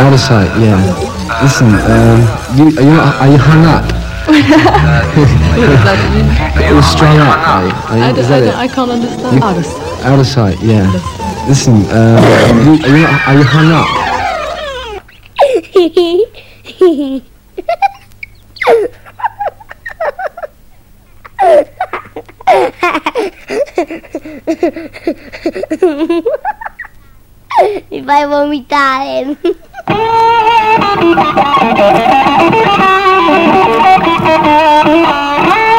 out of sight. Yeah. Listen, um, you are you are you hung up? You're strung up. Are you? Are you, I, is that I, it? don't- I can't understand. Out of Out of sight. Yeah. Listen, um, you, are you are you hung up? Mi fai vomitare. Thank you.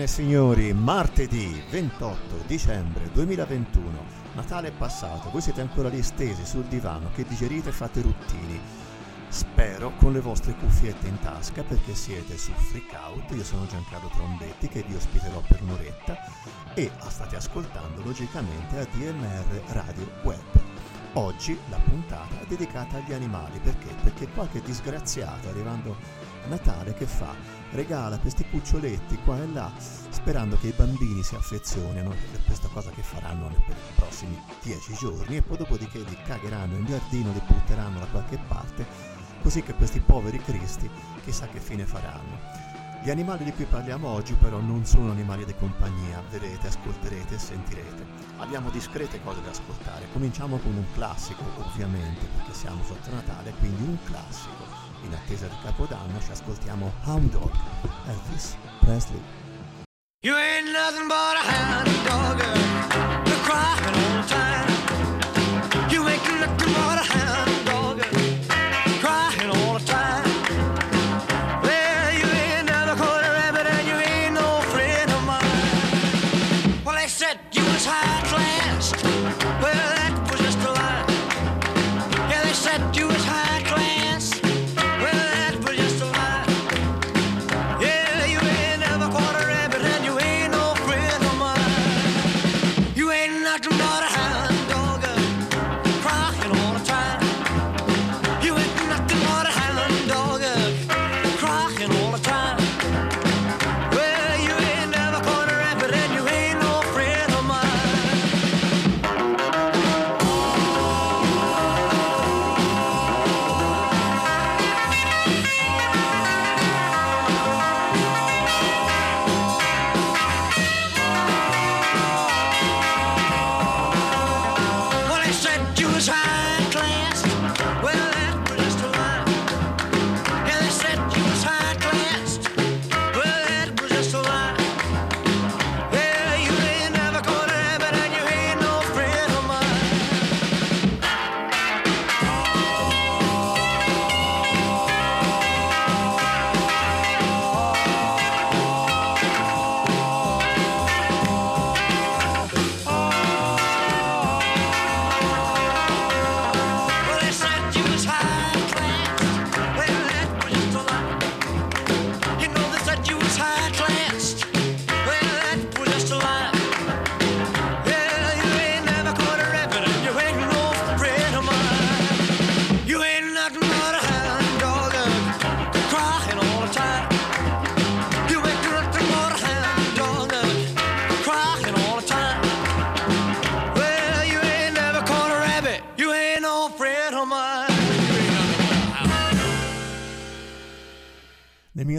Bene, bene, signori, martedì 28 dicembre 2021, Natale è passato, voi siete ancora lì stesi sul divano che digerite e fate ruttini. Spero con le vostre cuffiette in tasca perché siete su Freak Out, io sono Giancarlo Trombetti che vi ospiterò per un'oretta e state ascoltando logicamente a DMR Radio Web. Oggi la puntata è dedicata agli animali perché? Perché qualche disgraziato arrivando Natale che fa? regala questi cuccioletti qua e là sperando che i bambini si affezionino per questa cosa che faranno per i prossimi dieci giorni e poi dopodiché li cagheranno in giardino, li butteranno da qualche parte così che questi poveri cristi chissà che fine faranno. Gli animali di cui parliamo oggi però non sono animali di compagnia, vedrete, ascolterete e sentirete. Abbiamo discrete cose da ascoltare, cominciamo con un classico ovviamente perché siamo sotto Natale, quindi un classico. In attesa del Capodanno ci ascoltiamo Hound Dog, Elvis Presley. You ain't nothing but a hound dog,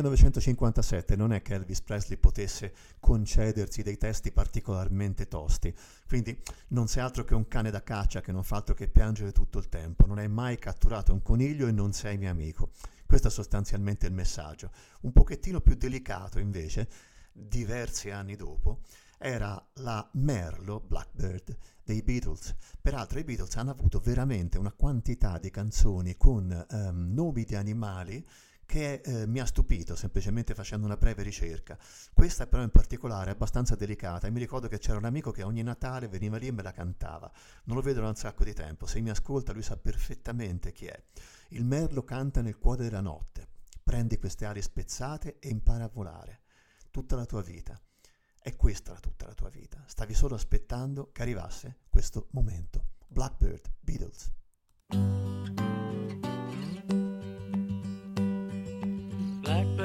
1957 non è che Elvis Presley potesse concedersi dei testi particolarmente tosti, quindi non sei altro che un cane da caccia che non fa altro che piangere tutto il tempo, non hai mai catturato un coniglio e non sei mio amico. Questo è sostanzialmente il messaggio. Un pochettino più delicato invece, diversi anni dopo, era la Merlo Blackbird dei Beatles. Peraltro i Beatles hanno avuto veramente una quantità di canzoni con um, nomi di animali che eh, mi ha stupito semplicemente facendo una breve ricerca. Questa però in particolare è abbastanza delicata e mi ricordo che c'era un amico che ogni Natale veniva lì e me la cantava. Non lo vedo da un sacco di tempo, se mi ascolta lui sa perfettamente chi è. Il merlo canta nel cuore della notte, prendi queste ali spezzate e impara a volare. Tutta la tua vita. È questa tutta la tua vita. Stavi solo aspettando che arrivasse questo momento. Blackbird, Beatles.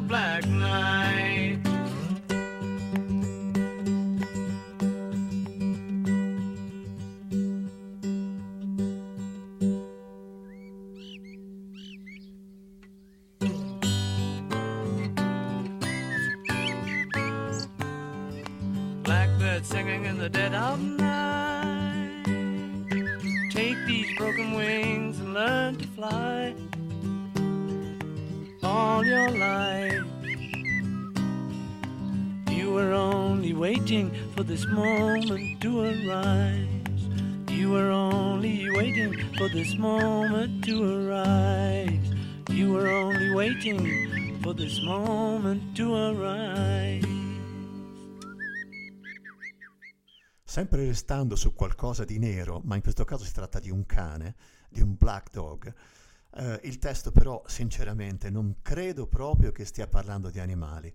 Black night. Blackbird singing in the dead of night. Take these broken wings and learn to fly all your life. You were only waiting for this moment to arise. You were only waiting for this moment to arise. You were only waiting for this moment to arise. Sempre restando su qualcosa di nero, ma in questo caso si tratta di un cane, di un black dog. Eh, il testo però, sinceramente, non credo proprio che stia parlando di animali.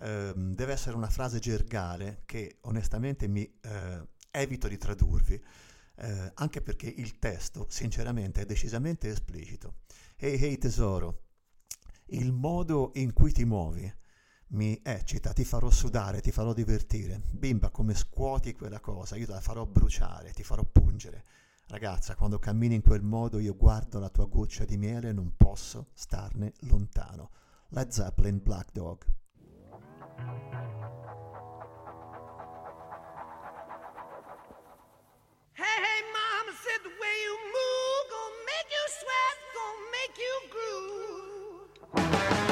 Ehm, deve essere una frase gergale che onestamente mi eh, evito di tradurvi, eh, anche perché il testo, sinceramente, è decisamente esplicito. Ehi, ehi tesoro, il modo in cui ti muovi mi eccita, ti farò sudare, ti farò divertire. Bimba, come scuoti quella cosa, io te la farò bruciare, ti farò pungere. Ragazza, quando cammini in quel modo io guardo la tua goccia di miele e non posso starne lontano. Led Zeppelin Black Dog. Hey, hey, mama said the way you move gonna make you sweat, gonna make you groove.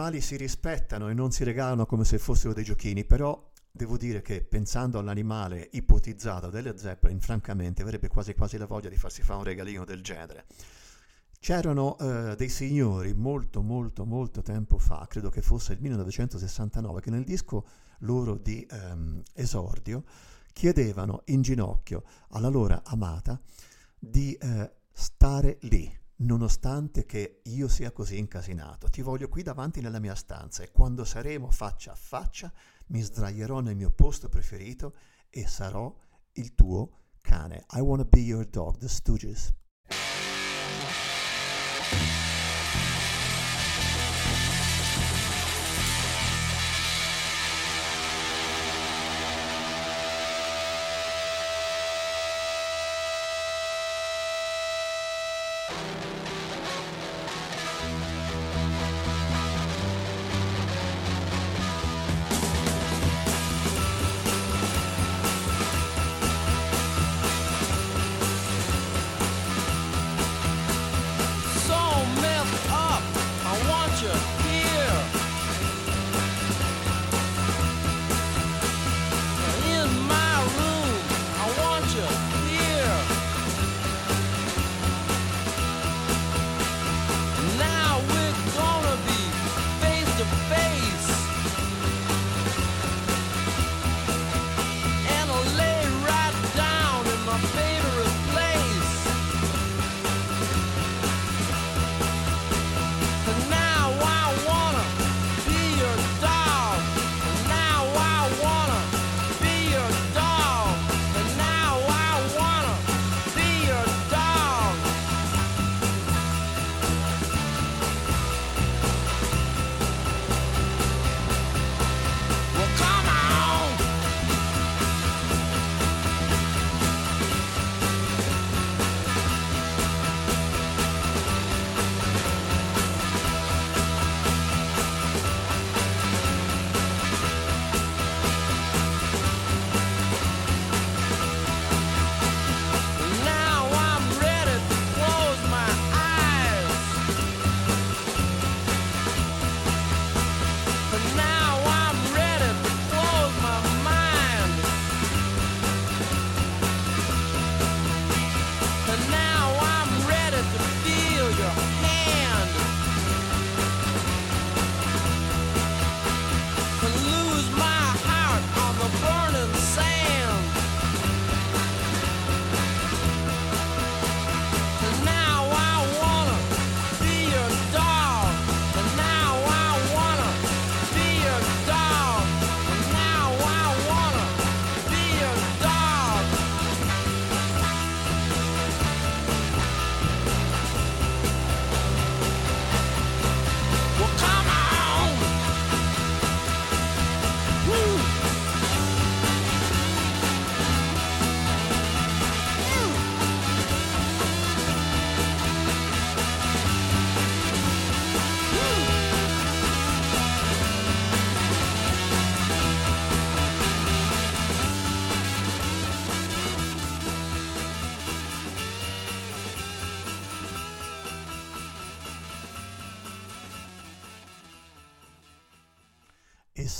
Animali si rispettano e non si regalano come se fossero dei giochini, però devo dire che pensando all'animale ipotizzato delle Zeppelin, francamente avrebbe quasi quasi la voglia di farsi fare un regalino del genere. C'erano eh, dei signori molto molto molto tempo fa, credo che fosse il 1969, che nel disco loro di ehm, esordio chiedevano in ginocchio alla loro amata di eh, stare lì, nonostante che io sia così incasinato. Ti voglio qui davanti nella mia stanza e quando saremo faccia a faccia mi sdraierò nel mio posto preferito e sarò il tuo cane. I wanna be your dog, The Stooges.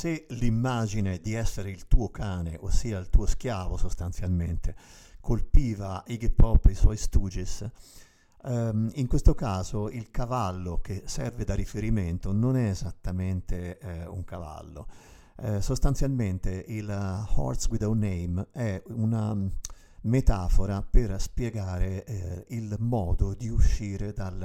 Se l'immagine di essere il tuo cane, ossia il tuo schiavo sostanzialmente, colpiva Iggy Pop e i suoi Stooges, Um, in questo caso il cavallo che serve da riferimento non è esattamente eh, un cavallo. Eh, sostanzialmente il uh, Horse Without Name è una um, metafora per spiegare eh, il modo di uscire dal,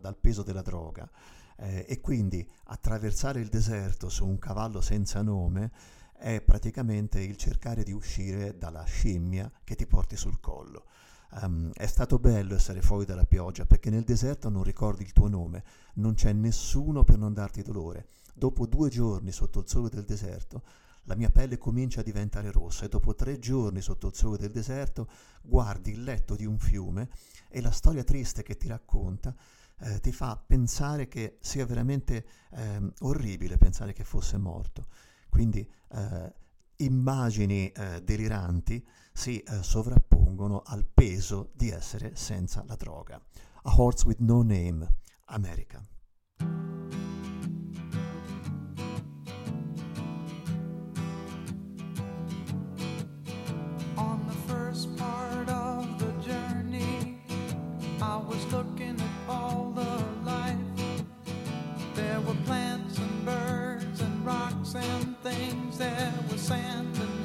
dal peso della droga eh, e quindi attraversare il deserto su un cavallo senza nome è praticamente il cercare di uscire dalla scimmia che ti porti sul collo. Um, è stato bello essere fuori dalla pioggia perché nel deserto non ricordi il tuo nome, non c'è nessuno per non darti dolore. Dopo due giorni sotto il sole del deserto, la mia pelle comincia a diventare rossa e dopo tre giorni sotto il sole del deserto guardi il letto di un fiume e la storia triste che ti racconta eh, ti fa pensare che sia veramente eh, orribile pensare che fosse morto. Quindi eh, immagini eh, deliranti si eh, sovrappongono al peso di essere senza la droga. A Horse with No Name, America. Things. There was sand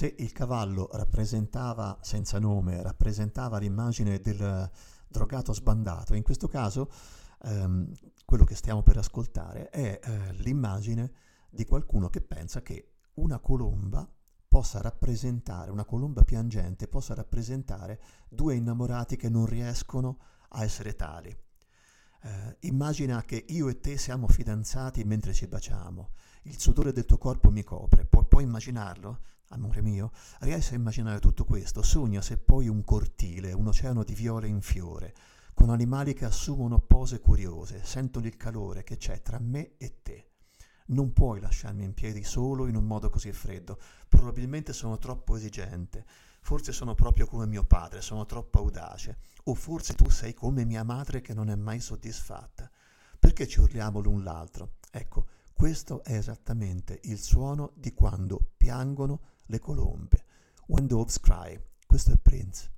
Se il cavallo rappresentava, senza nome, rappresentava l'immagine del drogato sbandato, in questo caso ehm, quello che stiamo per ascoltare è eh, l'immagine di qualcuno che pensa che una colomba possa rappresentare, una colomba piangente possa rappresentare due innamorati che non riescono a essere tali. Eh, immagina che io e te siamo fidanzati mentre ci baciamo, il sudore del tuo corpo mi copre, Pu- puoi immaginarlo? Amore mio, riesci a immaginare tutto questo? Sogna se poi un cortile, un oceano di viole in fiore, con animali che assumono pose curiose, sentono il calore che c'è tra me e te. Non puoi lasciarmi in piedi solo in un modo così freddo, probabilmente sono troppo esigente, forse sono proprio come mio padre, sono troppo audace, o forse tu sei come mia madre che non è mai soddisfatta. Perché ci urliamo l'un l'altro? Ecco, questo è esattamente il suono di quando piangono le colombe. When Doves Cry. Questo è Prince.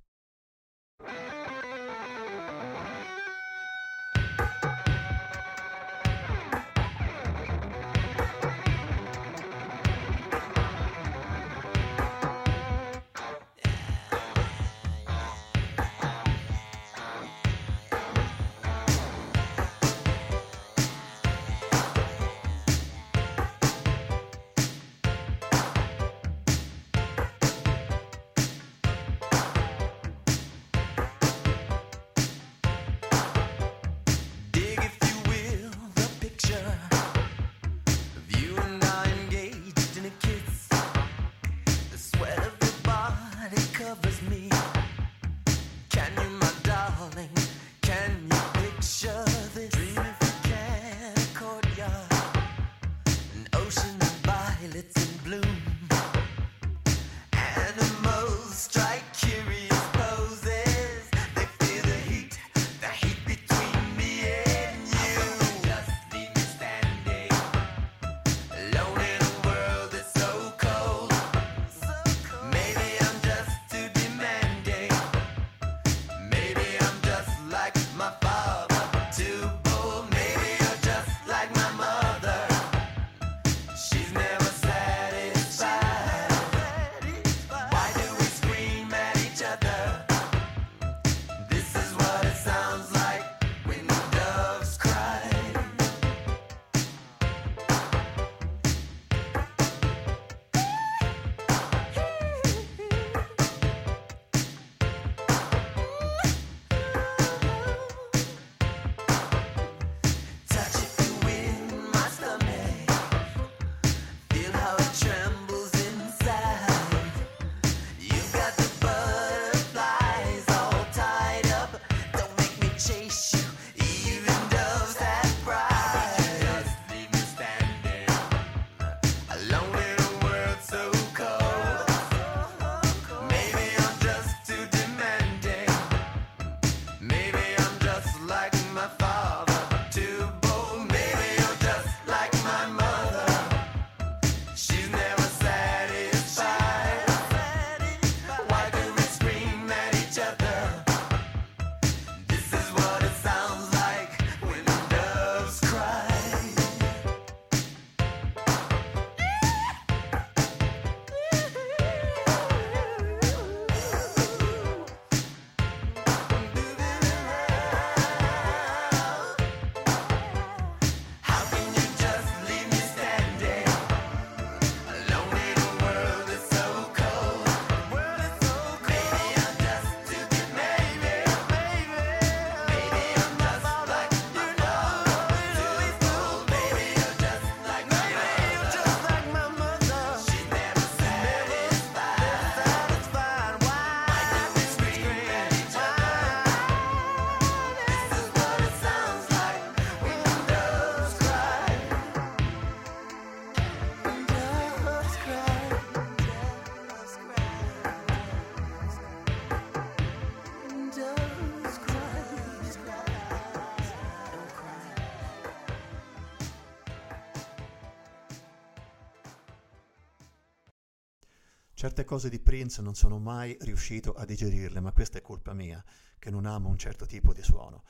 Certe cose di Prince non sono mai riuscito a digerirle, ma questa è colpa mia, che non amo un certo tipo di suono.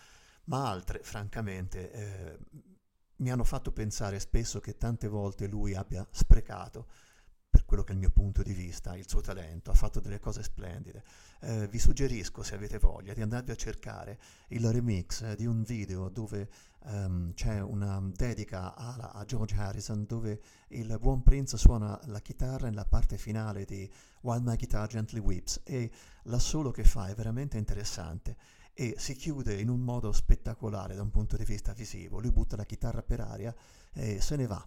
Ma altre, francamente, eh, mi hanno fatto pensare spesso che tante volte lui abbia sprecato, per quello che è il mio punto di vista, il suo talento, ha fatto delle cose splendide. Eh, vi suggerisco, se avete voglia, di andarvi a cercare il remix di un video dove ehm, c'è una dedica a, a George Harrison, dove il buon Prince suona la chitarra nella parte finale di While My Guitar Gently Weeps e l'assolo che fa è veramente interessante e si chiude in un modo spettacolare da un punto di vista visivo. Lui butta la chitarra per aria e se ne va,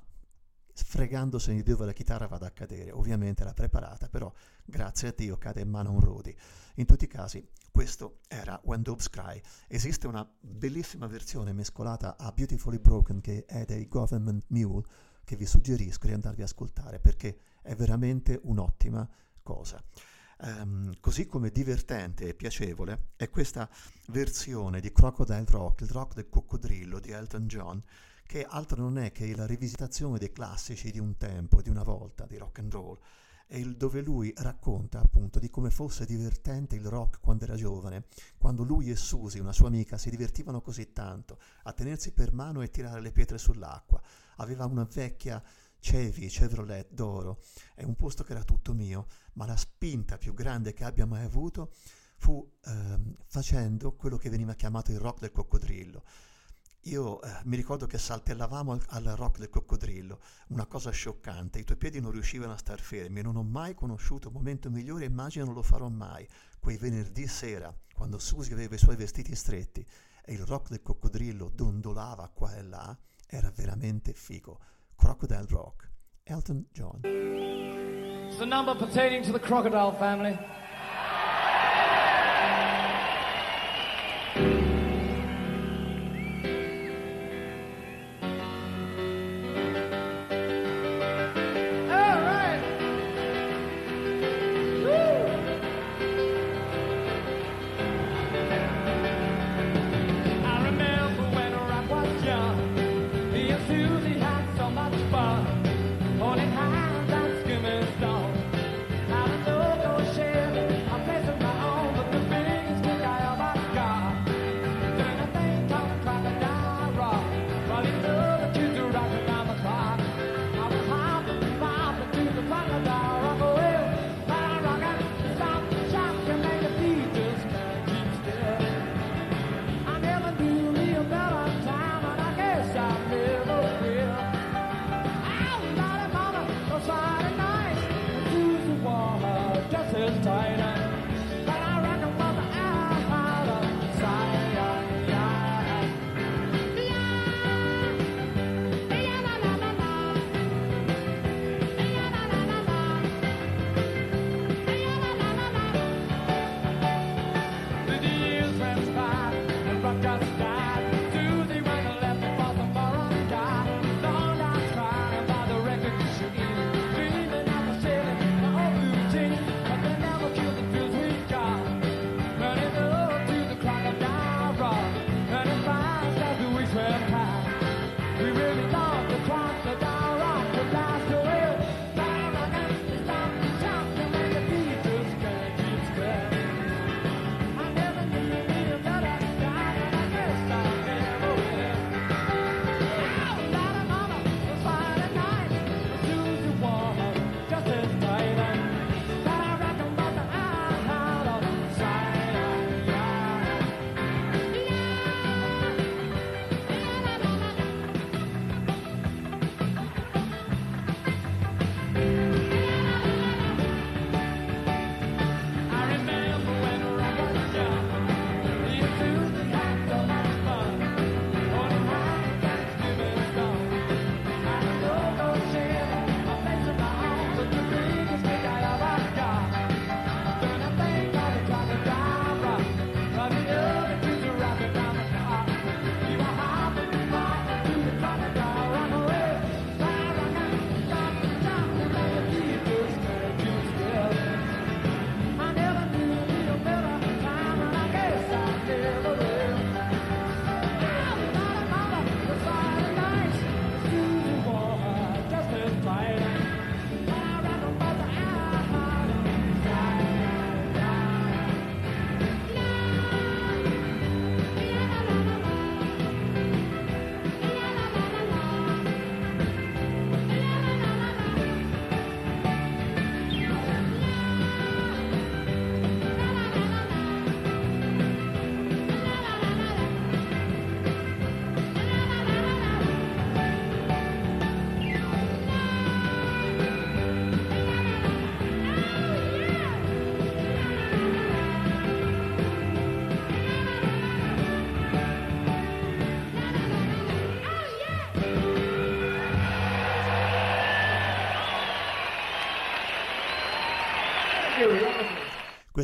sfregandosene di dove la chitarra vada a cadere. Ovviamente l'ha preparata, però grazie a Dio cade in mano un Rodi. In tutti i casi, questo era When Doves Cry. Esiste una bellissima versione mescolata a Beautifully Broken che è dei Government Mule che vi suggerisco di andarvi a ascoltare perché è veramente un'ottima cosa. Ehm, così come divertente e piacevole è questa versione di Crocodile Rock, il rock del coccodrillo di Elton John, che altro non è che la rivisitazione dei classici di un tempo, di una volta, di rock and roll, e dove lui racconta appunto di come fosse divertente il rock quando era giovane, quando lui e Susie, una sua amica, si divertivano così tanto a tenersi per mano e tirare le pietre sull'acqua. Aveva una vecchia Chevy Chevrolet d'oro, è un posto che era tutto mio, ma la spinta più grande che abbia mai avuto fu ehm, facendo quello che veniva chiamato il rock del coccodrillo. Io eh, mi ricordo che saltellavamo al, al, rock del coccodrillo, una cosa scioccante, i tuoi piedi non riuscivano a star fermi, non ho mai conosciuto un momento migliore, immagino non lo farò mai, quei venerdì sera, quando Susie aveva i suoi vestiti stretti e il rock del coccodrillo dondolava qua e là, era veramente figo. Crocodile Rock, Elton John. It's the number pertaining to the crocodile family.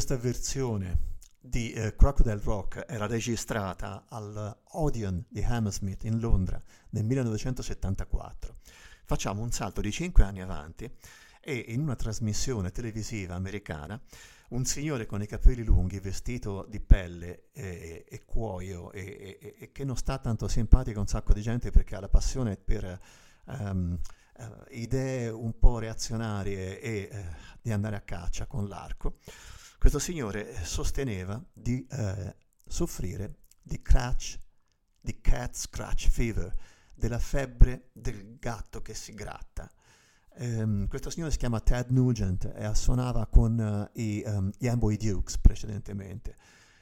Questa versione di eh, Crocodile Rock era registrata al Odeon di Hammersmith in Londra nel 1974. Facciamo un salto di 5 anni avanti e in una trasmissione televisiva americana un signore con i capelli lunghi, vestito di pelle e, e cuoio e, e- e che non sta tanto simpatico a un sacco di gente perché ha la passione per ehm, eh, idee un po' reazionarie e eh, di andare a caccia con l'arco. Questo signore sosteneva di eh, soffrire di crash, di cat scratch fever, della febbre del gatto che si gratta. Ehm, questo signore si chiama Ted Nugent e suonava con eh, i, ehm, gli Amboy Dukes precedentemente.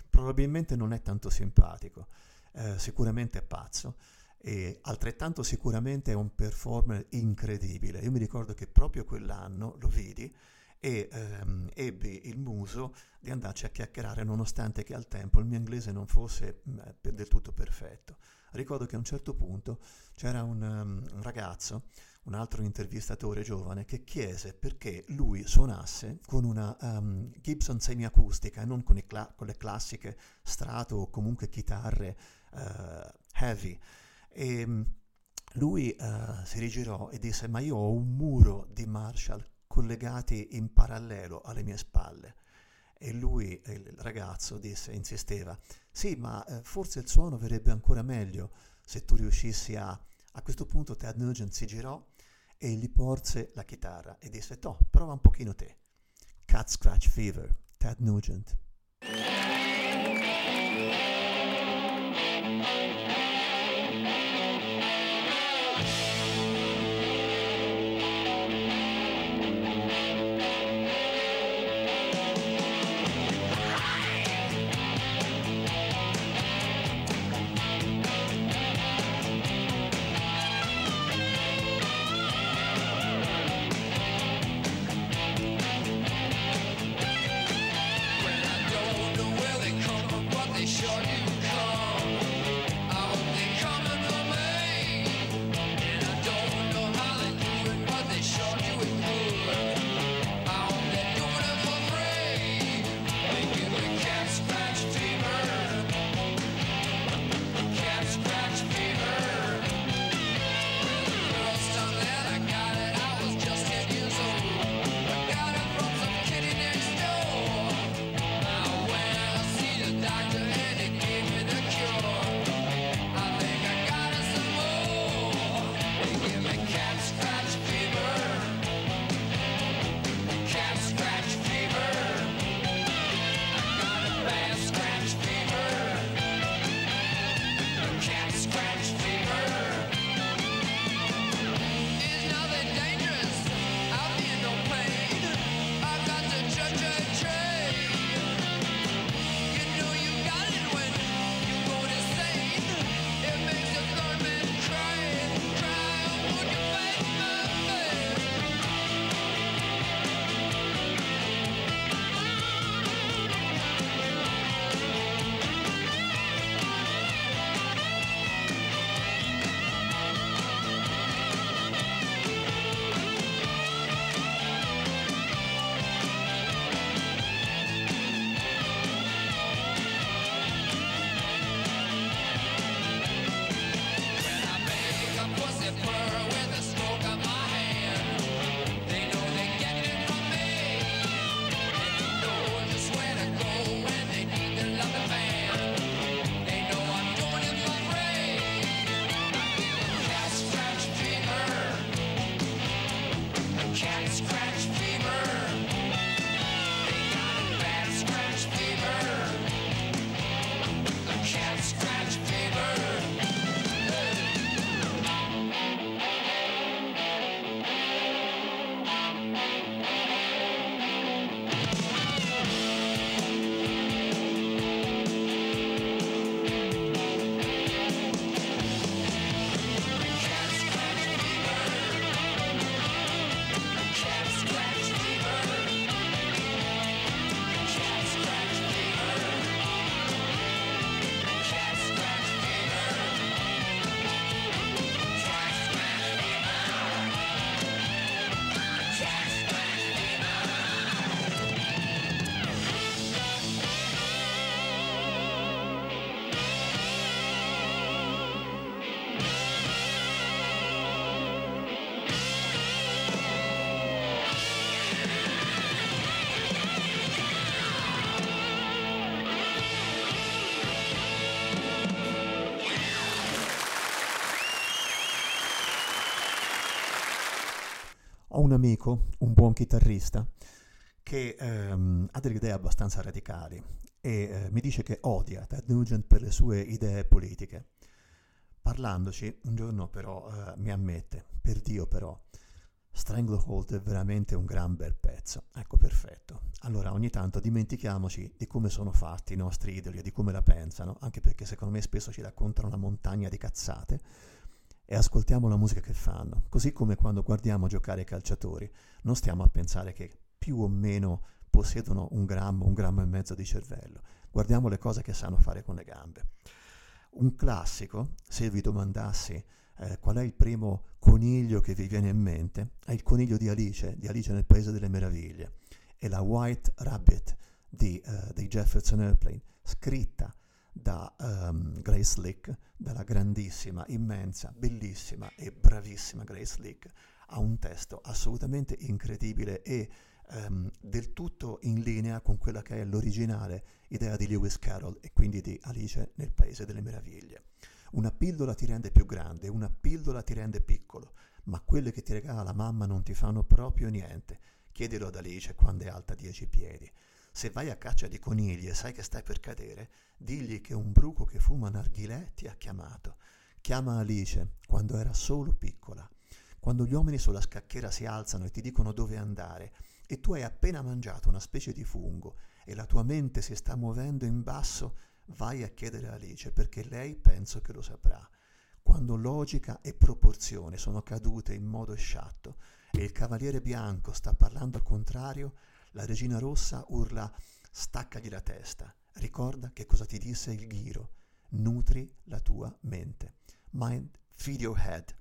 Probabilmente non è tanto simpatico, eh, sicuramente è pazzo e altrettanto sicuramente è un performer incredibile. Io mi ricordo che proprio quell'anno lo vidi e ehm, ebbi il muso di andarci a chiacchierare nonostante che al tempo il mio inglese non fosse mh, per- del tutto perfetto. Ricordo che a un certo punto c'era un, um, un ragazzo, un altro intervistatore giovane, che chiese perché lui suonasse con una um, Gibson semiacustica e non con, cla- con le classiche strato o comunque chitarre eh, heavy. E mm, lui eh, si rigirò e disse: Ma io ho un muro di Marshall collegati in parallelo alle mie spalle. E lui, il ragazzo, disse, insisteva, sì, ma eh, forse il suono verrebbe ancora meglio se tu riuscissi a... A questo punto Ted Nugent si girò e gli porse la chitarra e disse, Toh, prova un pochino te. Cat Scratch Fever, Ted Nugent. Un amico, un buon chitarrista, che ehm, ha delle idee abbastanza radicali e eh, mi dice che odia Ted Nugent per le sue idee politiche. Parlandoci, un giorno però eh, mi ammette, per Dio però, Stranglehold è veramente un gran bel pezzo. Ecco, perfetto. Allora, ogni tanto dimentichiamoci di come sono fatti i nostri idoli e di come la pensano, anche perché secondo me spesso ci raccontano una montagna di cazzate, e ascoltiamo la musica che fanno. Così come quando guardiamo giocare i calciatori, non stiamo a pensare che più o meno possiedono un grammo, un grammo e mezzo di cervello. Guardiamo le cose che sanno fare con le gambe. Un classico, se vi domandassi eh, qual è il primo coniglio che vi viene in mente, è il coniglio di Alice, di Alice nel Paese delle Meraviglie. È la White Rabbit di, eh, dei Jefferson Airplane, scritta da ehm, Grace Lick, dalla grandissima, immensa, bellissima e bravissima Grace Lick, ha un testo assolutamente incredibile e ehm, del tutto in linea con quella che è l'originale idea di Lewis Carroll e quindi di Alice nel Paese delle Meraviglie. Una pillola ti rende più grande, una pillola ti rende piccolo, ma quelle che ti regala la mamma non ti fanno proprio niente. Chiedilo ad Alice quando è alta dieci piedi. Se vai a caccia di conigli e sai che stai per cadere, digli che un bruco che fuma narghilè ti ha chiamato. Chiama Alice quando era solo piccola. Quando gli uomini sulla scacchiera si alzano e ti dicono dove andare e tu hai appena mangiato una specie di fungo e la tua mente si sta muovendo in basso, vai a chiedere a Alice perché lei penso che lo saprà. Quando logica e proporzione sono cadute in modo sciatto e il cavaliere bianco sta parlando al contrario, la regina rossa urla Staccagli la testa. Ricorda che cosa ti disse il Ghiro. Nutri la tua mente. Mind, feed your head.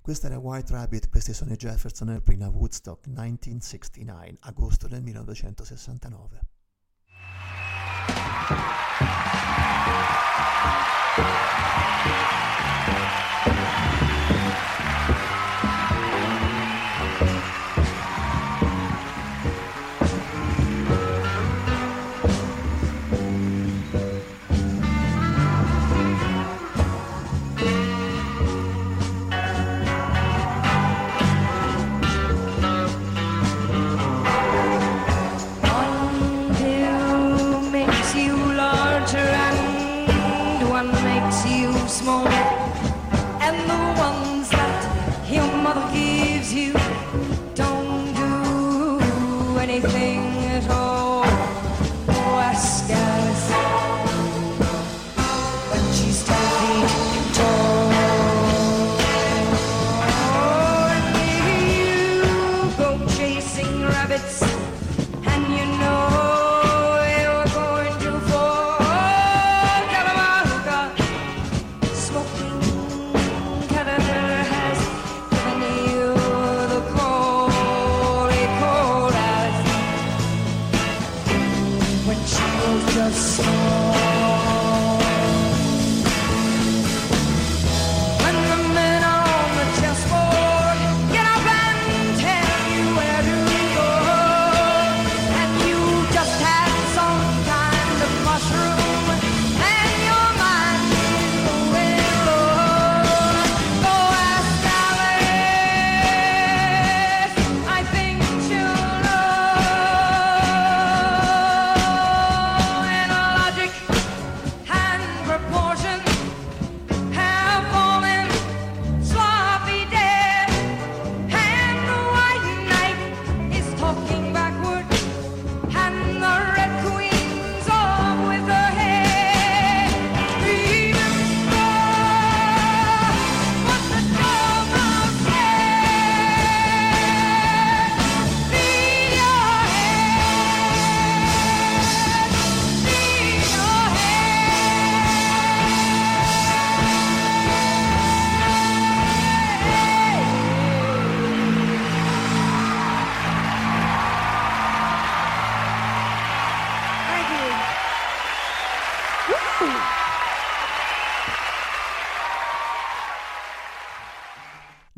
Questa era White Rabbit, questi sono i Jefferson Airplane a Woodstock 1969, agosto del 1969. Bling.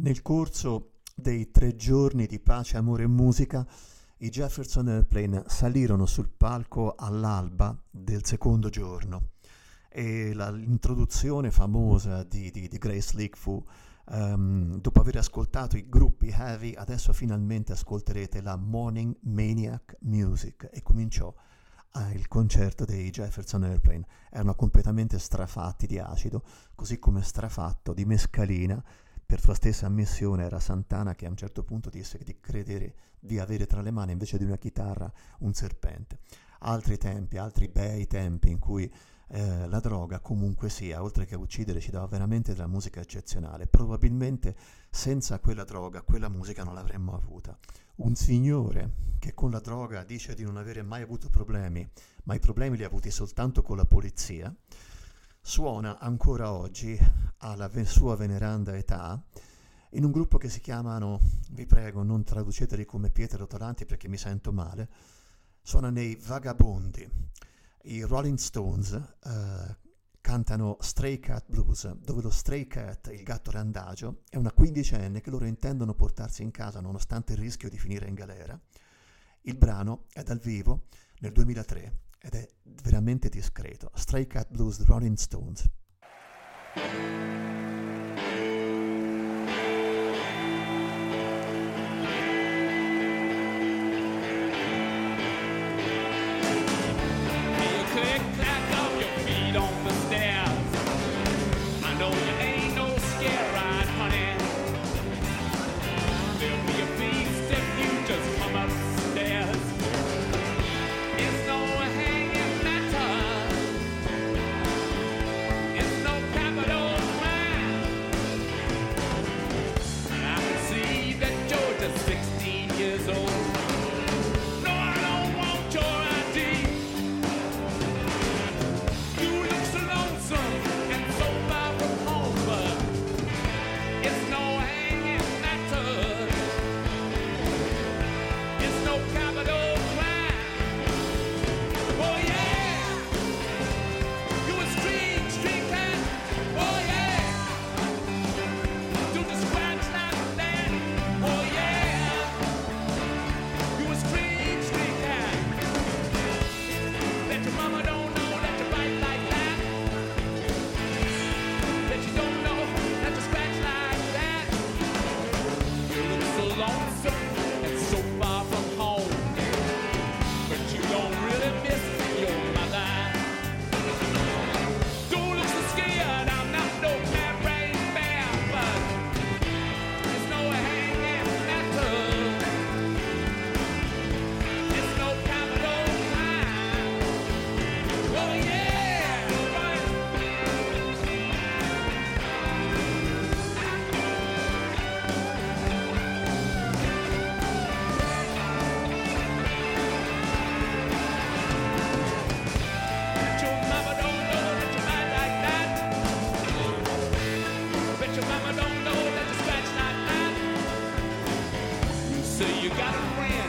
Nel corso dei tre giorni di pace, amore e musica, i Jefferson Airplane salirono sul palco all'alba del secondo giorno e la- l'introduzione famosa di, di- di Grace Leak fu ehm, dopo aver ascoltato i gruppi heavy, adesso finalmente ascolterete la Morning Maniac Music e cominciò ah, il concerto dei Jefferson Airplane. Erano completamente strafatti di acido, così come strafatto di mescalina per sua stessa ammissione era Santana che a un certo punto disse di credere di avere tra le mani invece di una chitarra un serpente. Altri tempi, altri bei tempi in cui eh, la droga comunque sia, oltre che a uccidere, ci dava veramente della musica eccezionale. Probabilmente senza quella droga, quella musica non l'avremmo avuta. Un signore che con la droga dice di non avere mai avuto problemi, ma i problemi li ha avuti soltanto con la polizia, suona ancora oggi alla sua veneranda età in un gruppo che si chiamano, vi prego non traduceteli come pietre rotolanti perché mi sento male, suona nei Vagabondi. I Rolling Stones eh, cantano Stray Cat Blues, dove lo Stray Cat, il gatto randagio, è una quindicenne che loro intendono portarsi in casa nonostante il rischio di finire in galera. Il brano è dal vivo nel 2003 ed è veramente discreto. Stray Cat Blues Rolling Stones. So you got a friend.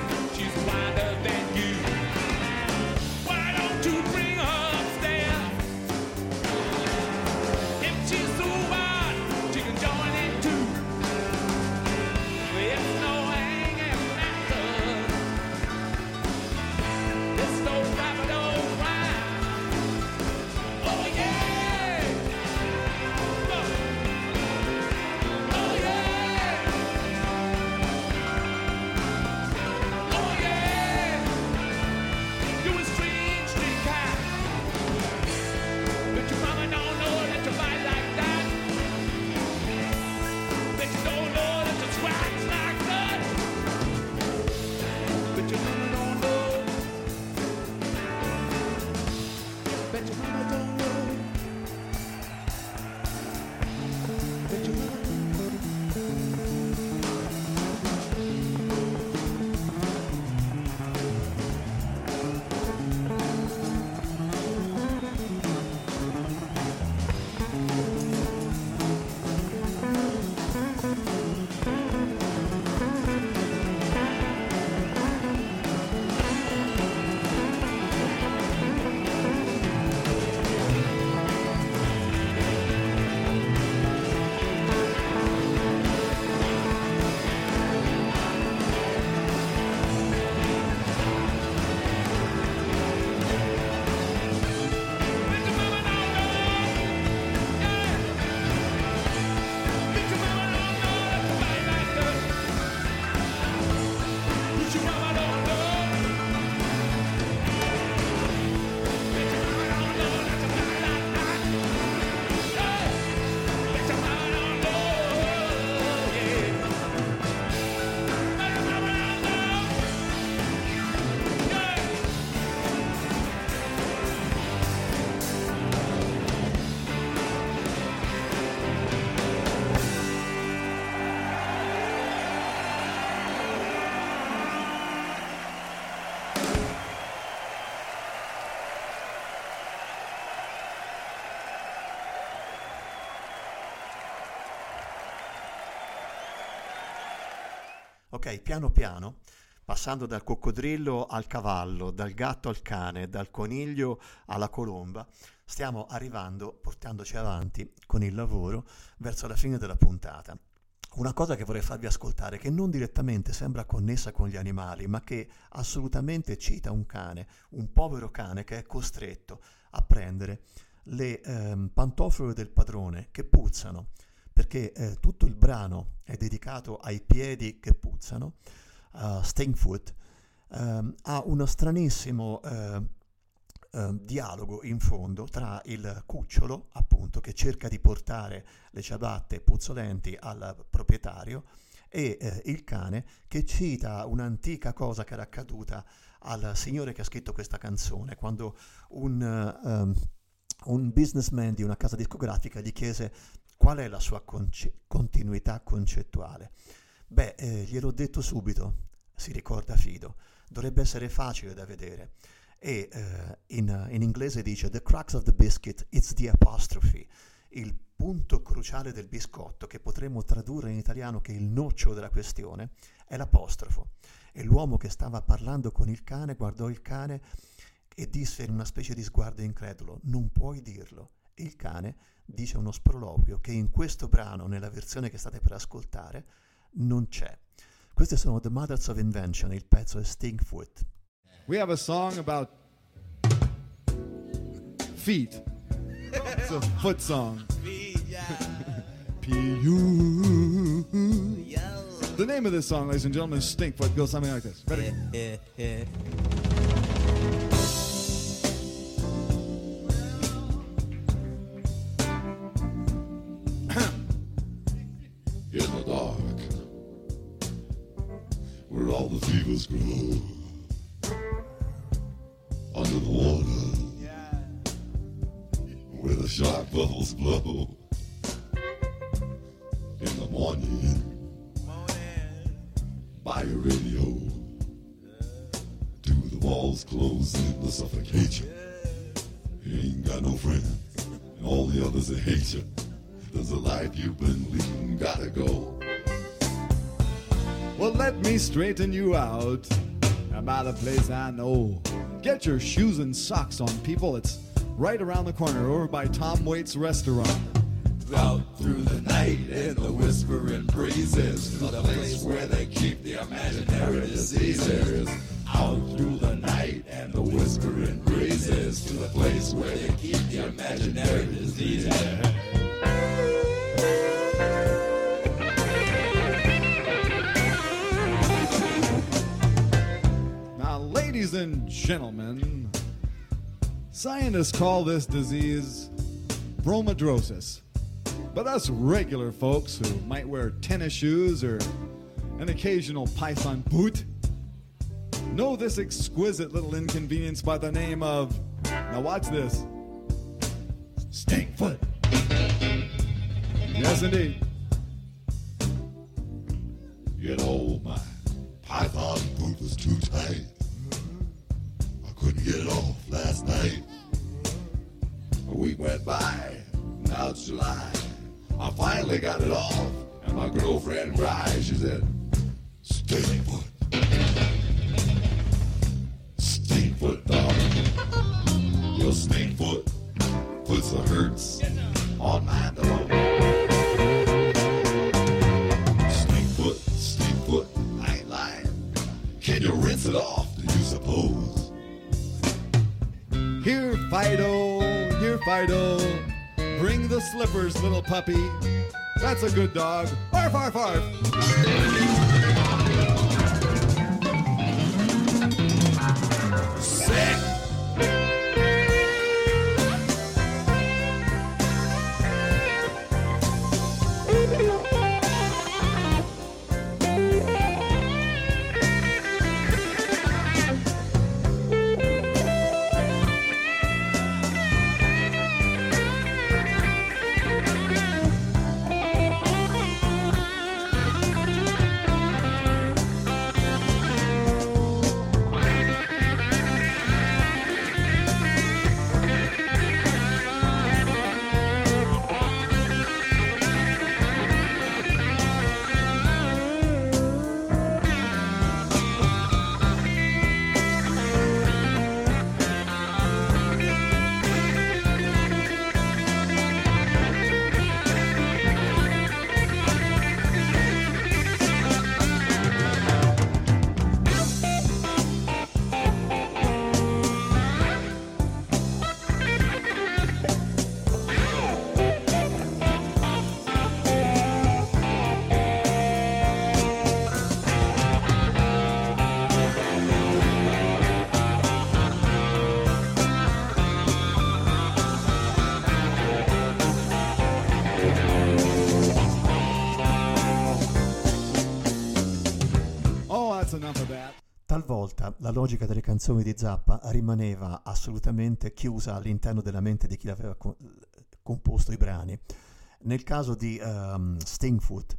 Ok, piano piano, passando dal coccodrillo al cavallo, dal gatto al cane, dal coniglio alla colomba, stiamo arrivando, portandoci avanti con il lavoro, verso la fine della puntata. Una cosa che vorrei farvi ascoltare, che non direttamente sembra connessa con gli animali, ma che assolutamente cita un cane, un povero cane che è costretto a prendere le ehm, pantofole del padrone che puzzano, perché eh, tutto il brano è dedicato ai piedi che puzzano, uh, Stinkfoot, ehm, ha uno stranissimo eh, eh, dialogo in fondo tra il cucciolo, appunto, che cerca di portare le ciabatte puzzolenti al proprietario, e eh, il cane che cita un'antica cosa che era accaduta al signore che ha scritto questa canzone, quando un, ehm, un businessman di una casa discografica gli chiese qual è la sua conce- continuità concettuale. Beh, eh, gliel'ho detto subito, si ricorda Fido, dovrebbe essere facile da vedere. E eh, in, in inglese dice The crux of the biscuit, it's the apostrophe. Il punto cruciale del biscotto, che potremmo tradurre in italiano che il nocciolo della questione, è l'apostrofo. E l'uomo che stava parlando con il cane guardò il cane e disse in una specie di sguardo incredulo, non puoi dirlo. Il cane dice uno sproloquio che in questo brano, nella versione che state per ascoltare, non c'è. Queste sono The Mothers of Invention, il pezzo è Stinkfoot. We have a song about feet. It's a foot song. P-U. The name of this song, ladies and gentlemen, is Stinkfoot. It goes something like this. Ready? The fevers straighten you out about a place I know. Get your shoes and socks on, people. It's right around the corner over by Tom Waits Restaurant. Out through the night in the whispering breezes to the place where they keep the imaginary diseases. Out through the night and the whispering breezes to the place where they keep the imaginary diseases. Ladies and gentlemen, scientists call this disease bromidrosis. But us regular folks who might wear tennis shoes or an occasional python boot know this exquisite little inconvenience by the name of, now watch this, stinkfoot. Yes, indeed. You know, my python boot was too tight. Couldn't get off last night. A week went by, now it's July. I finally got it off, and my girlfriend cried. She said, Stinkfoot. Stinkfoot, darling. Your stinkfoot puts the hurts on my dog. Stinkfoot, stinkfoot, I ain't lying. Can you rinse it off, do you suppose? Here, Fido, here, Fido. Bring the slippers, little puppy. That's a good dog. Arf, arf, arf. Logica delle canzoni di Zappa rimaneva assolutamente chiusa all'interno della mente di chi aveva co- composto i brani. Nel caso di ehm, Stingfoot,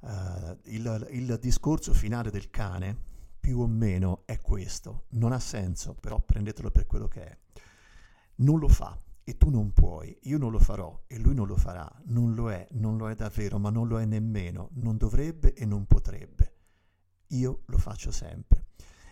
eh, il, il discorso finale del cane, più o meno, è questo. Non ha senso, però prendetelo per quello che è. Non lo fa e tu non puoi, io non lo farò e lui non lo farà. Non lo è, non lo è davvero, ma non lo è nemmeno. Non dovrebbe e non potrebbe io lo faccio sempre.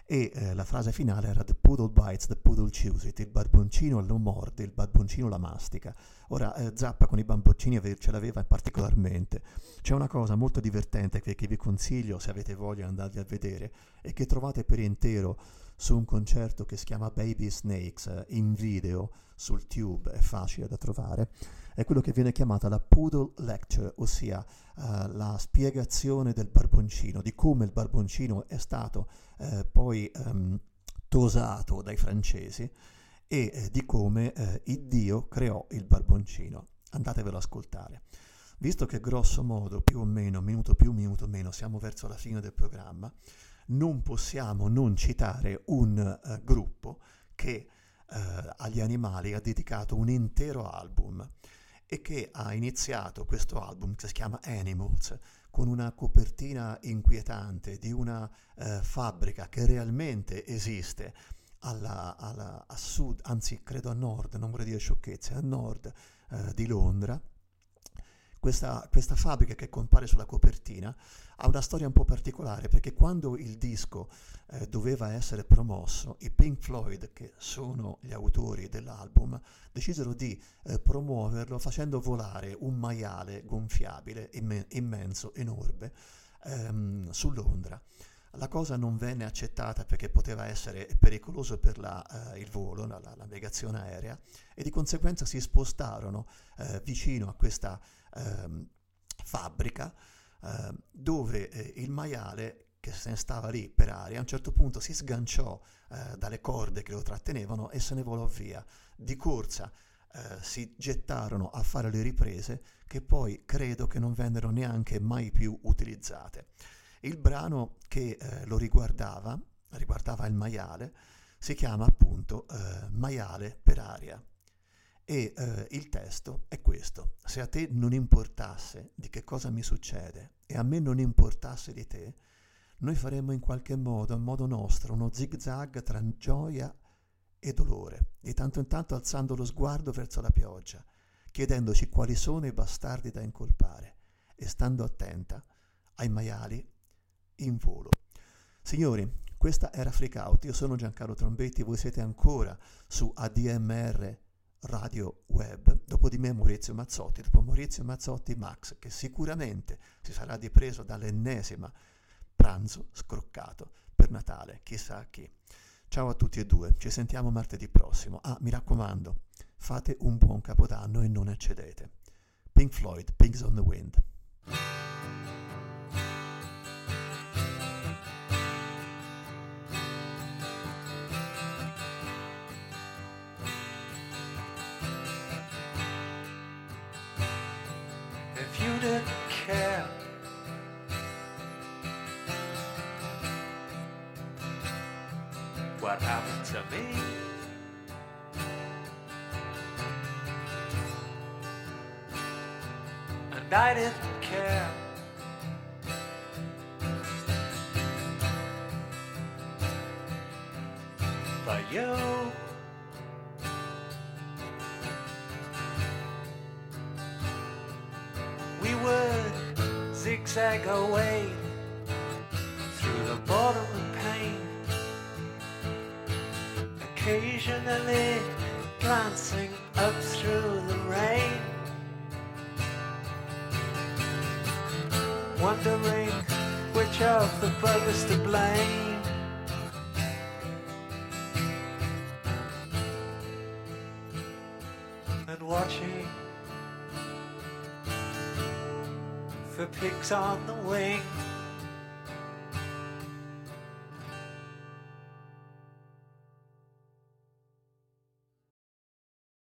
E eh, la frase finale era The poodle bites, the poodle chews it, il barboncino lo morde, il barboncino la mastica. Ora eh, Zappa con i bamboncini ave- ce l'aveva particolarmente. C'è una cosa molto divertente che, che vi consiglio, se avete voglia di andarvi a vedere, e che trovate per intero su un concerto che si chiama Baby Snakes eh, in video sul tube, è facile da trovare, è quello che viene chiamata la Poodle Lecture, ossia eh, la spiegazione del barboncino, di come il barboncino è stato eh, poi ehm, tosato dai francesi e eh, di come eh, il Dio creò il barboncino. Andatevelo ad ascoltare. Visto che grosso modo, più o meno, minuto più, minuto meno, siamo verso la fine del programma, non possiamo non citare un gruppo che agli animali ha dedicato un intero album e che ha iniziato questo album che si chiama Animals con una copertina inquietante di una eh, fabbrica che realmente esiste alla- alla- a sud, anzi credo a nord, non vorrei dire sciocchezze, a nord eh, di Londra, Questa, questa fabbrica che compare sulla copertina ha una storia un po' particolare perché quando il disco eh, doveva essere promosso, i Pink Floyd, che sono gli autori dell'album, decisero di eh, promuoverlo facendo volare un maiale gonfiabile imme- immenso, enorme, ehm, su Londra. La cosa non venne accettata perché poteva essere pericoloso per la, eh, il volo, la, la navigazione aerea, e di conseguenza si spostarono eh, vicino a questa ehm, fabbrica eh, dove eh, il maiale che se ne stava lì per aria a un certo punto si sganciò eh, dalle corde che lo trattenevano e se ne volò via. Di corsa eh, si gettarono a fare le riprese che poi credo che non vennero neanche mai più utilizzate. Il brano che eh, lo riguardava, riguardava il maiale, si chiama appunto eh, Maiale per aria. E eh, il testo è questo. Se a te non importasse di che cosa mi succede e a me non importasse di te, noi faremmo in qualche modo, a modo nostro, uno zig-zag tra gioia e dolore, di tanto in tanto alzando lo sguardo verso la pioggia, chiedendoci quali sono i bastardi da incolpare e stando attenta ai maiali in volo. Signori, questa era Freak Out, io sono Giancarlo Trombetti, voi siete ancora su ADMR Radio Web, dopo di me Maurizio Mazzotti, dopo Maurizio Mazzotti Max, che sicuramente si sarà ripreso dall'ennesima pranzo scroccato per Natale, chissà chi. Ciao a tutti e due, ci sentiamo martedì prossimo. Ah, mi raccomando, fate un buon capodanno e non eccedete. Pink Floyd, Pigs on the Wind. On the wing.